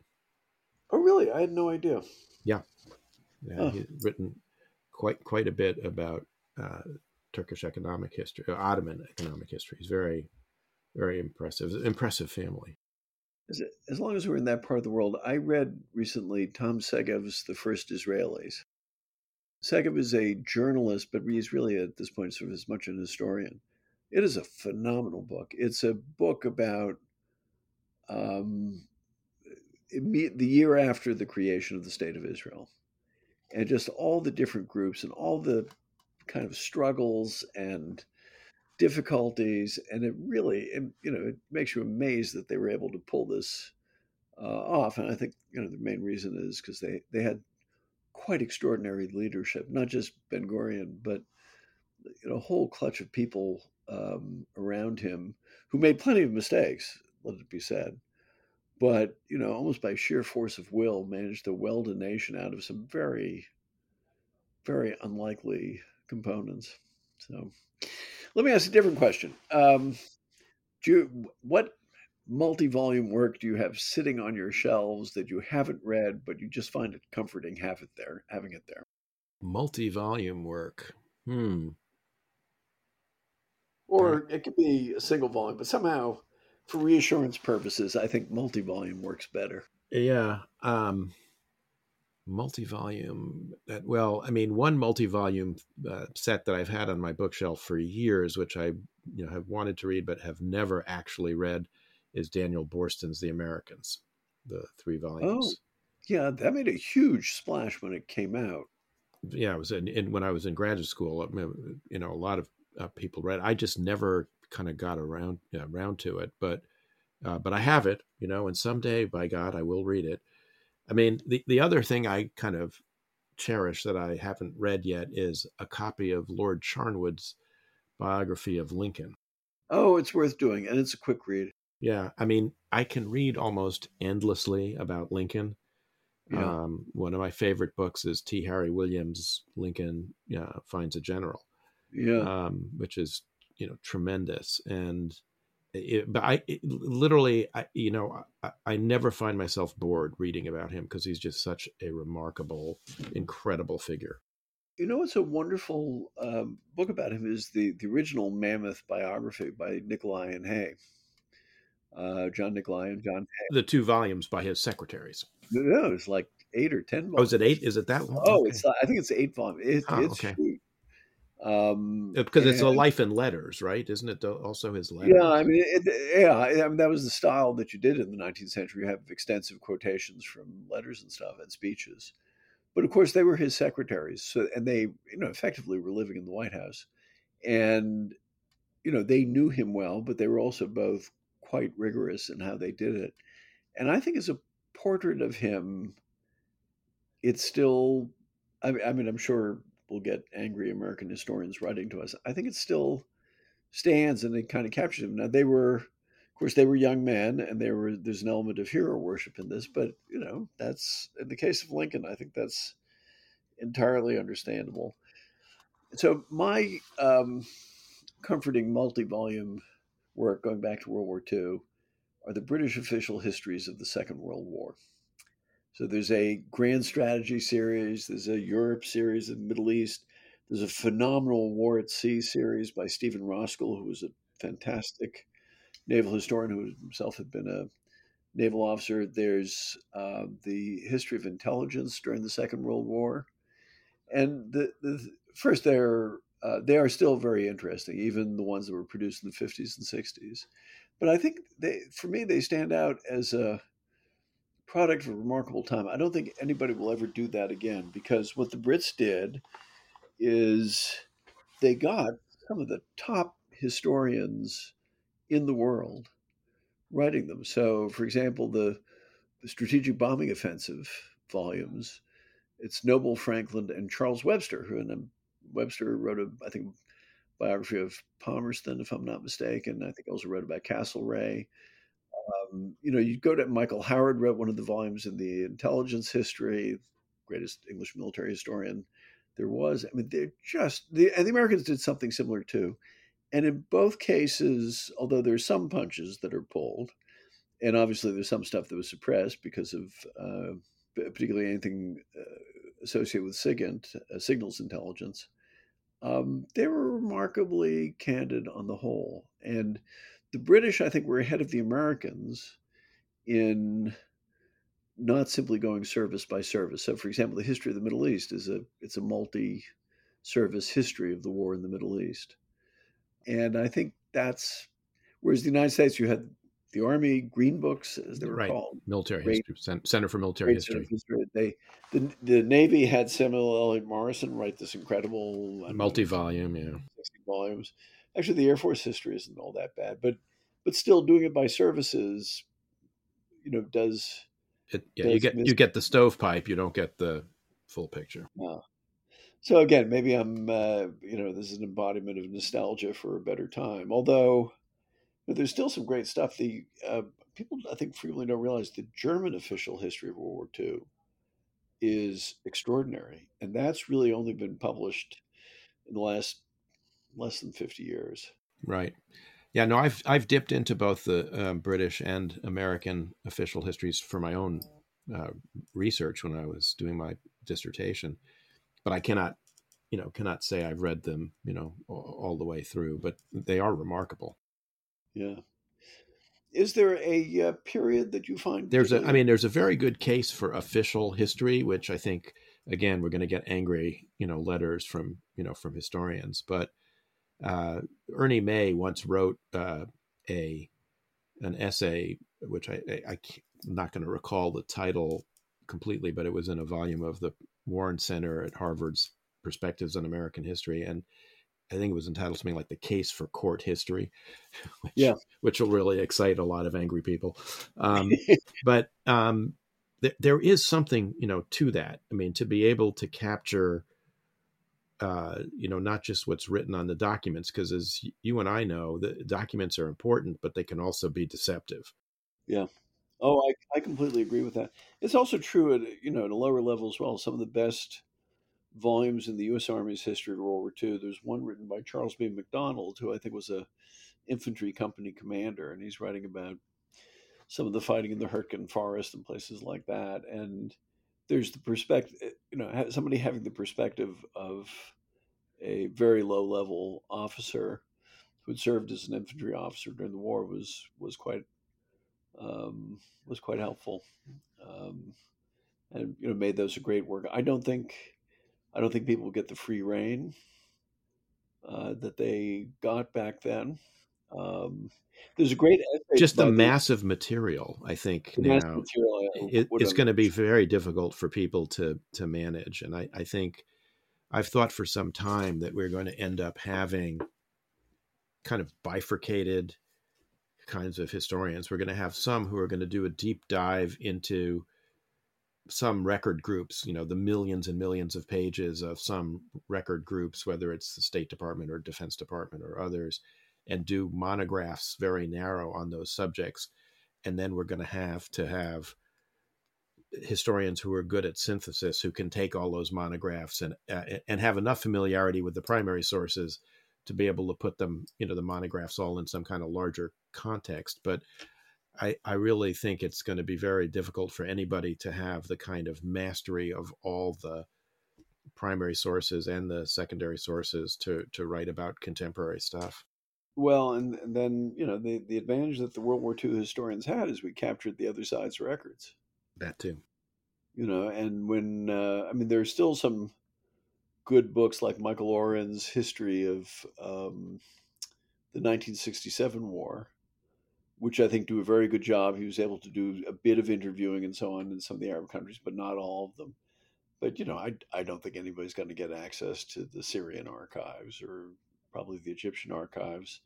Oh, really? I had no idea. Yeah, yeah. Oh. He's written quite quite a bit about uh, Turkish economic history, uh, Ottoman economic history. He's very very impressive. Impressive family. As long as we're in that part of the world, I read recently Tom Segev's The First Israelis. Segev is a journalist, but he's really at this point sort of as much an historian. It is a phenomenal book. It's a book about um, the year after the creation of the state of Israel, and just all the different groups and all the kind of struggles and difficulties, and it really, you know, it makes you amazed that they were able to pull this uh, off. And I think you know the main reason is because they they had quite extraordinary leadership, not just Ben Gurion, but you know, a whole clutch of people um, around him who made plenty of mistakes. Let it be said, but you know, almost by sheer force of will, managed to weld a nation out of some very, very unlikely components. So, let me ask a different question. Um, do you, what multi-volume work do you have sitting on your shelves that you haven't read, but you just find it comforting have it there, having it there? Multi-volume work. Hmm. Or it could be a single volume, but somehow, for reassurance purposes, I think multi-volume works better. Yeah. Um, multi-volume that well i mean one multi-volume uh, set that i've had on my bookshelf for years which i you know have wanted to read but have never actually read is daniel boorstin's the americans the three volumes oh yeah that made a huge splash when it came out yeah it was in, in when i was in graduate school you know a lot of uh, people read i just never kind of got around you around to it but uh, but i have it you know and someday by god i will read it I mean, the, the other thing I kind of cherish that I haven't read yet is a copy of Lord Charnwood's biography of Lincoln. Oh, it's worth doing, and it's a quick read. Yeah, I mean, I can read almost endlessly about Lincoln. Yeah. Um, one of my favorite books is T. Harry Williams' Lincoln uh, Finds a General. Yeah, um, which is you know tremendous, and it, but I it, literally, I, you know, I, I, never find myself bored reading about him because he's just such a remarkable, incredible figure. You know, what's a wonderful um, book about him is the the original Mammoth biography by Nicolay and Hay, uh, John Nicolay and John Hay. The two volumes by his secretaries. No, it's like eight or ten. Volumes. Oh, is it eight? Is it that long? Oh, okay. it's I think it's eight volumes. It, oh, it's okay. Um, because and, it's a life in letters, right? Isn't it also his letters? Yeah, I mean, it, yeah, I mean, that was the style that you did in the 19th century. You have extensive quotations from letters and stuff and speeches, but of course they were his secretaries, so and they, you know, effectively were living in the White House, and you know they knew him well, but they were also both quite rigorous in how they did it, and I think as a portrait of him, it's still. I mean, I mean, I'm sure we'll get angry American historians writing to us. I think it still stands and it kind of captures them. Now they were, of course, they were young men, and they were. There's an element of hero worship in this, but you know that's in the case of Lincoln. I think that's entirely understandable. So my um, comforting multi-volume work going back to World War II are the British official histories of the Second World War. So there's a grand strategy series, there's a Europe series, in the Middle East. There's a phenomenal War at Sea series by Stephen Roskill, who was a fantastic naval historian who himself had been a naval officer. There's uh, the history of intelligence during the Second World War. and the, the first they're uh, they are still very interesting, even the ones that were produced in the 50s and 60s. But I think they, for me, they stand out as a product of a remarkable time. I don't think anybody will ever do that again because what the Brits did is they got some of the top historians in the world writing them. So, for example, the, the Strategic Bombing Offensive volumes, it's Noble Frankland and Charles Webster, who and Webster wrote a, I think, biography of Palmerston, if I'm not mistaken. I think also wrote about Castlereagh. Um, you know, you go to Michael Howard wrote one of the volumes in the intelligence history, greatest English military historian there was. I mean, they're just the and the Americans did something similar too. And in both cases, although there's some punches that are pulled, and obviously there's some stuff that was suppressed because of uh, particularly anything uh, associated with SIGINT, uh, signals intelligence, um, they were remarkably candid on the whole. And the British, I think, were ahead of the Americans in not simply going service by service. So, for example, the history of the Middle East is a it's a multi-service history of the war in the Middle East, and I think that's whereas the United States, you had the Army Green Books, as they were right. called, military Great, history, Center for Military History. history. They the, the Navy had Samuel Eliot Morison write this incredible multi-volume, yeah, volumes. Actually, the Air Force history isn't all that bad, but but still doing it by services, you know, does it, yeah, you get miss- you get the stovepipe. You don't get the full picture. No. So again, maybe I'm uh, you know this is an embodiment of nostalgia for a better time. Although there's still some great stuff. The uh, people I think frequently don't realize the German official history of World War II is extraordinary, and that's really only been published in the last less than 50 years. Right. Yeah, no, I've I've dipped into both the um, British and American official histories for my own uh, research when I was doing my dissertation, but I cannot, you know, cannot say I've read them, you know, all, all the way through. But they are remarkable. Yeah. Is there a uh, period that you find? There's a, I mean, there's a very good case for official history, which I think, again, we're going to get angry, you know, letters from, you know, from historians, but uh, Ernie May once wrote uh, a an essay, which I, I, am not going to recall the title completely, but it was in a volume of the Warren Center at Harvard's Perspectives on American History, and I think it was entitled something like "The Case for Court History," (laughs) which, yeah, which will really excite a lot of angry people. Um, (laughs) but um, th- there is something, you know, to that. I mean, to be able to capture uh, you know, not just what's written on the documents, because as you and I know, the documents are important, but they can also be deceptive. Yeah. Oh, I, I completely agree with that. It's also true at you know at a lower level as well. Some of the best volumes in the U.S. Army's history of World War II. There's one written by Charles B. MacDonald, who I think was a infantry company commander, and he's writing about some of the fighting in the Hurtgen Forest and places like that. And there's the perspective, eh, you know, somebody having the perspective of a very low level officer who had served as an infantry officer during the war was was quite um, was quite helpful, um, and you know made those a great work. I don't think I don't think people get the free reign uh, that they got back then. Um, there's a great just the massive the, material. I think now material, it, it's going to be very difficult for people to to manage, and I, I think I've thought for some time that we're going to end up having kind of bifurcated kinds of historians. We're going to have some who are going to do a deep dive into some record groups, you know, the millions and millions of pages of some record groups, whether it's the State Department or Defense Department or others, and do monographs very narrow on those subjects. And then we're going to have to have historians who are good at synthesis who can take all those monographs and uh, and have enough familiarity with the primary sources to be able to put them you know the monographs all in some kind of larger context but i i really think it's going to be very difficult for anybody to have the kind of mastery of all the primary sources and the secondary sources to to write about contemporary stuff well, and, and then you know the the advantage that the World War II historians had is we captured the other side's records. That too. You know, and when uh, I mean, there's still some good books like Michael Oren's history of um, the 1967 war, which I think do a very good job. He was able to do a bit of interviewing and so on in some of the Arab countries, but not all of them. But you know, I I don't think anybody's going to get access to the Syrian archives or probably the Egyptian archives.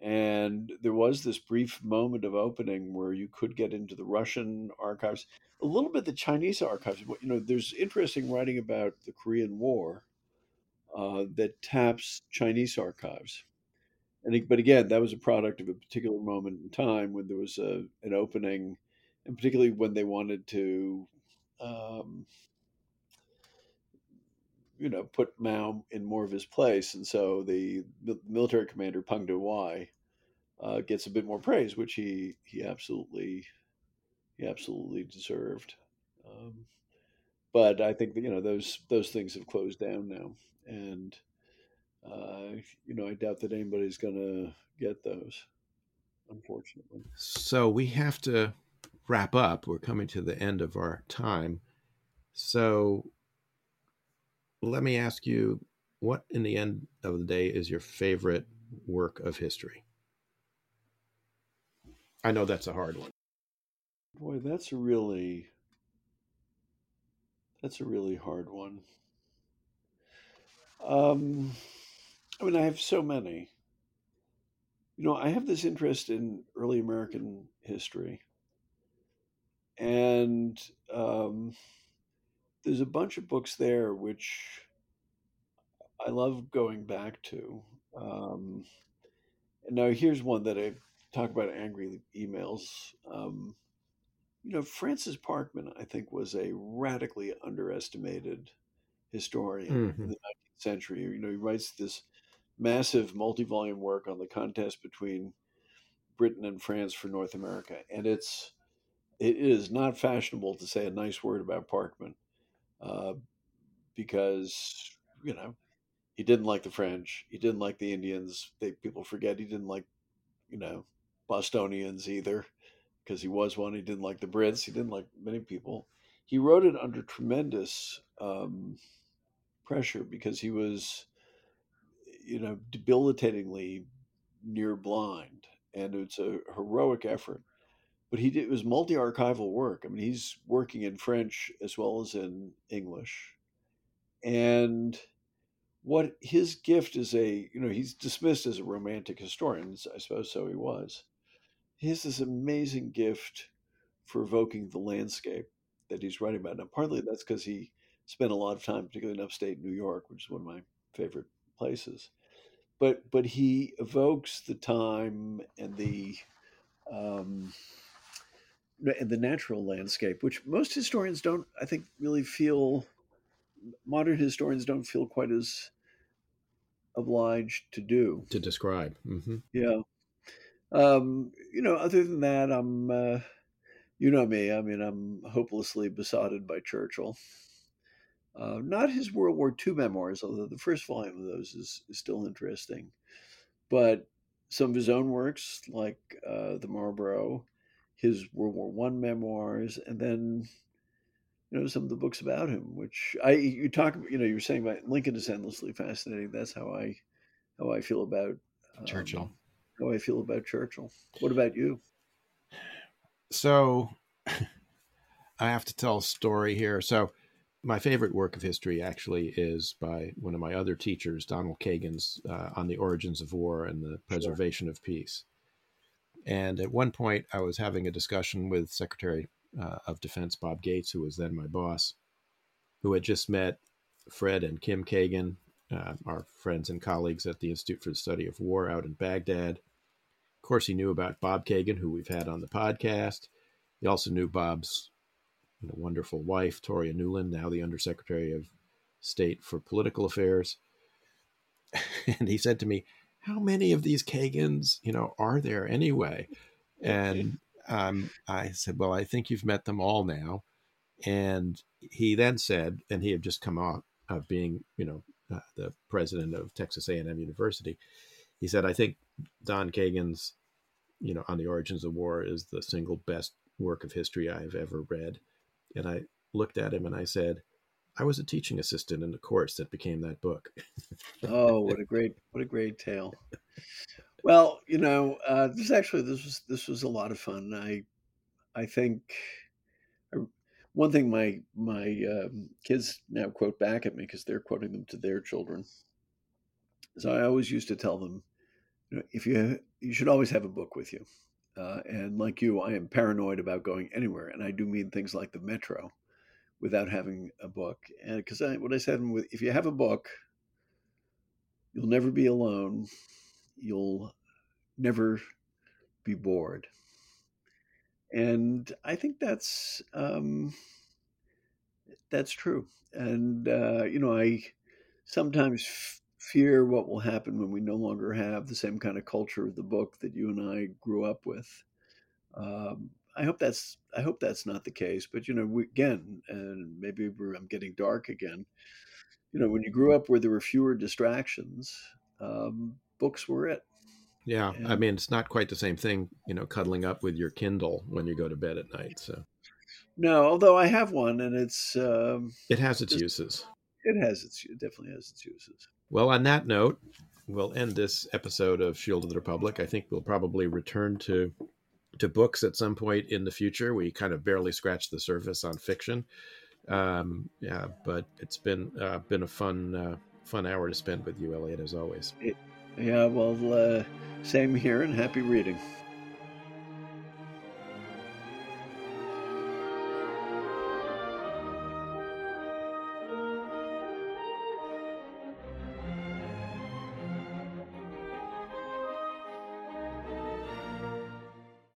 And there was this brief moment of opening where you could get into the Russian archives, a little bit the Chinese archives. You know, there's interesting writing about the Korean War uh, that taps Chinese archives. And but again, that was a product of a particular moment in time when there was a, an opening, and particularly when they wanted to, um, you know, put Mao in more of his place, and so the, the military commander Peng Dehuai uh, gets a bit more praise, which he he absolutely he absolutely deserved. Um, but I think that you know those those things have closed down now, and uh, you know I doubt that anybody's going to get those, unfortunately. So we have to wrap up. We're coming to the end of our time. So let me ask you what in the end of the day is your favorite work of history? I know that's a hard one. Boy that's a really that's a really hard one. Um i mean i have so many. You know i have this interest in early american history. And um there's a bunch of books there which I love going back to. Um, and now here's one that I talk about angry emails. Um, you know, Francis Parkman, I think, was a radically underestimated historian mm-hmm. in the 19th century. You know, he writes this massive multi-volume work on the contest between Britain and France for North America, and it's it is not fashionable to say a nice word about Parkman uh, because you know he didn't like the French, he didn't like the Indians. They people forget he didn't like you know Bostonians either because he was one. He didn't like the Brits. He didn't like many people. He wrote it under tremendous um, pressure because he was, you know, debilitatingly near blind, and it's a heroic effort but he did it was multi-archival work. I mean, he's working in French as well as in English, and what his gift is a you know he's dismissed as a romantic historian. I suppose so he was. He has this amazing gift for evoking the landscape that he's writing about. Now, partly that's because he spent a lot of time, particularly in upstate New York, which is one of my favorite places. But but he evokes the time and the um, the natural landscape, which most historians don't, I think, really feel. Modern historians don't feel quite as obliged to do to describe. Mm-hmm. Yeah, um, you know. Other than that, I'm, uh, you know me. I mean, I'm hopelessly besotted by Churchill. Uh, not his World War II memoirs, although the first volume of those is, is still interesting, but some of his own works, like uh, the Marlborough his World War One memoirs, and then you know some of the books about him. Which I you talk you know you were saying about Lincoln is endlessly fascinating. That's how I how I feel about um, Churchill. How I feel about Churchill. What about you? So (laughs) I have to tell a story here. So my favorite work of history actually is by one of my other teachers, Donald Kagan's uh, on the origins of war and the preservation sure. of peace. And at one point, I was having a discussion with Secretary uh, of Defense Bob Gates, who was then my boss, who had just met Fred and Kim Kagan, uh, our friends and colleagues at the Institute for the Study of War out in Baghdad. Of course, he knew about Bob Kagan, who we've had on the podcast. He also knew Bob's you know, wonderful wife, Toria Nuland, now the Undersecretary of State for Political Affairs. (laughs) and he said to me, how many of these Kagans, you know, are there anyway? And um, I said, well, I think you've met them all now. And he then said, and he had just come out of being, you know, uh, the president of Texas A&M University. He said, I think Don Kagan's, you know, on the origins of war is the single best work of history I've ever read. And I looked at him and I said, I was a teaching assistant in the course that became that book. (laughs) oh, what a great what a great tale. Well, you know, uh, this actually this was this was a lot of fun. I I think I, one thing my my um, kids now quote back at me because they're quoting them to their children So I always used to tell them, you know, if you you should always have a book with you. Uh, and like you, I am paranoid about going anywhere, and I do mean things like the metro without having a book. And because I, what I said, if you have a book, you'll never be alone. You'll never be bored. And I think that's um, that's true. And uh, you know, I sometimes f- fear what will happen when we no longer have the same kind of culture of the book that you and I grew up with. Um, I hope that's I hope that's not the case. But you know, we, again, and maybe I'm getting dark again. You know, when you grew up where there were fewer distractions, um, books were it. Yeah, and, I mean, it's not quite the same thing. You know, cuddling up with your Kindle when you go to bed at night. So. No, although I have one, and it's um, it has its uses. It has its it definitely has its uses. Well, on that note, we'll end this episode of Shield of the Republic. I think we'll probably return to to books at some point in the future. We kind of barely scratched the surface on fiction. Um, yeah, but it's been uh, been a fun uh, fun hour to spend with you, Eliot, as always. yeah, well, uh, same here, and happy reading.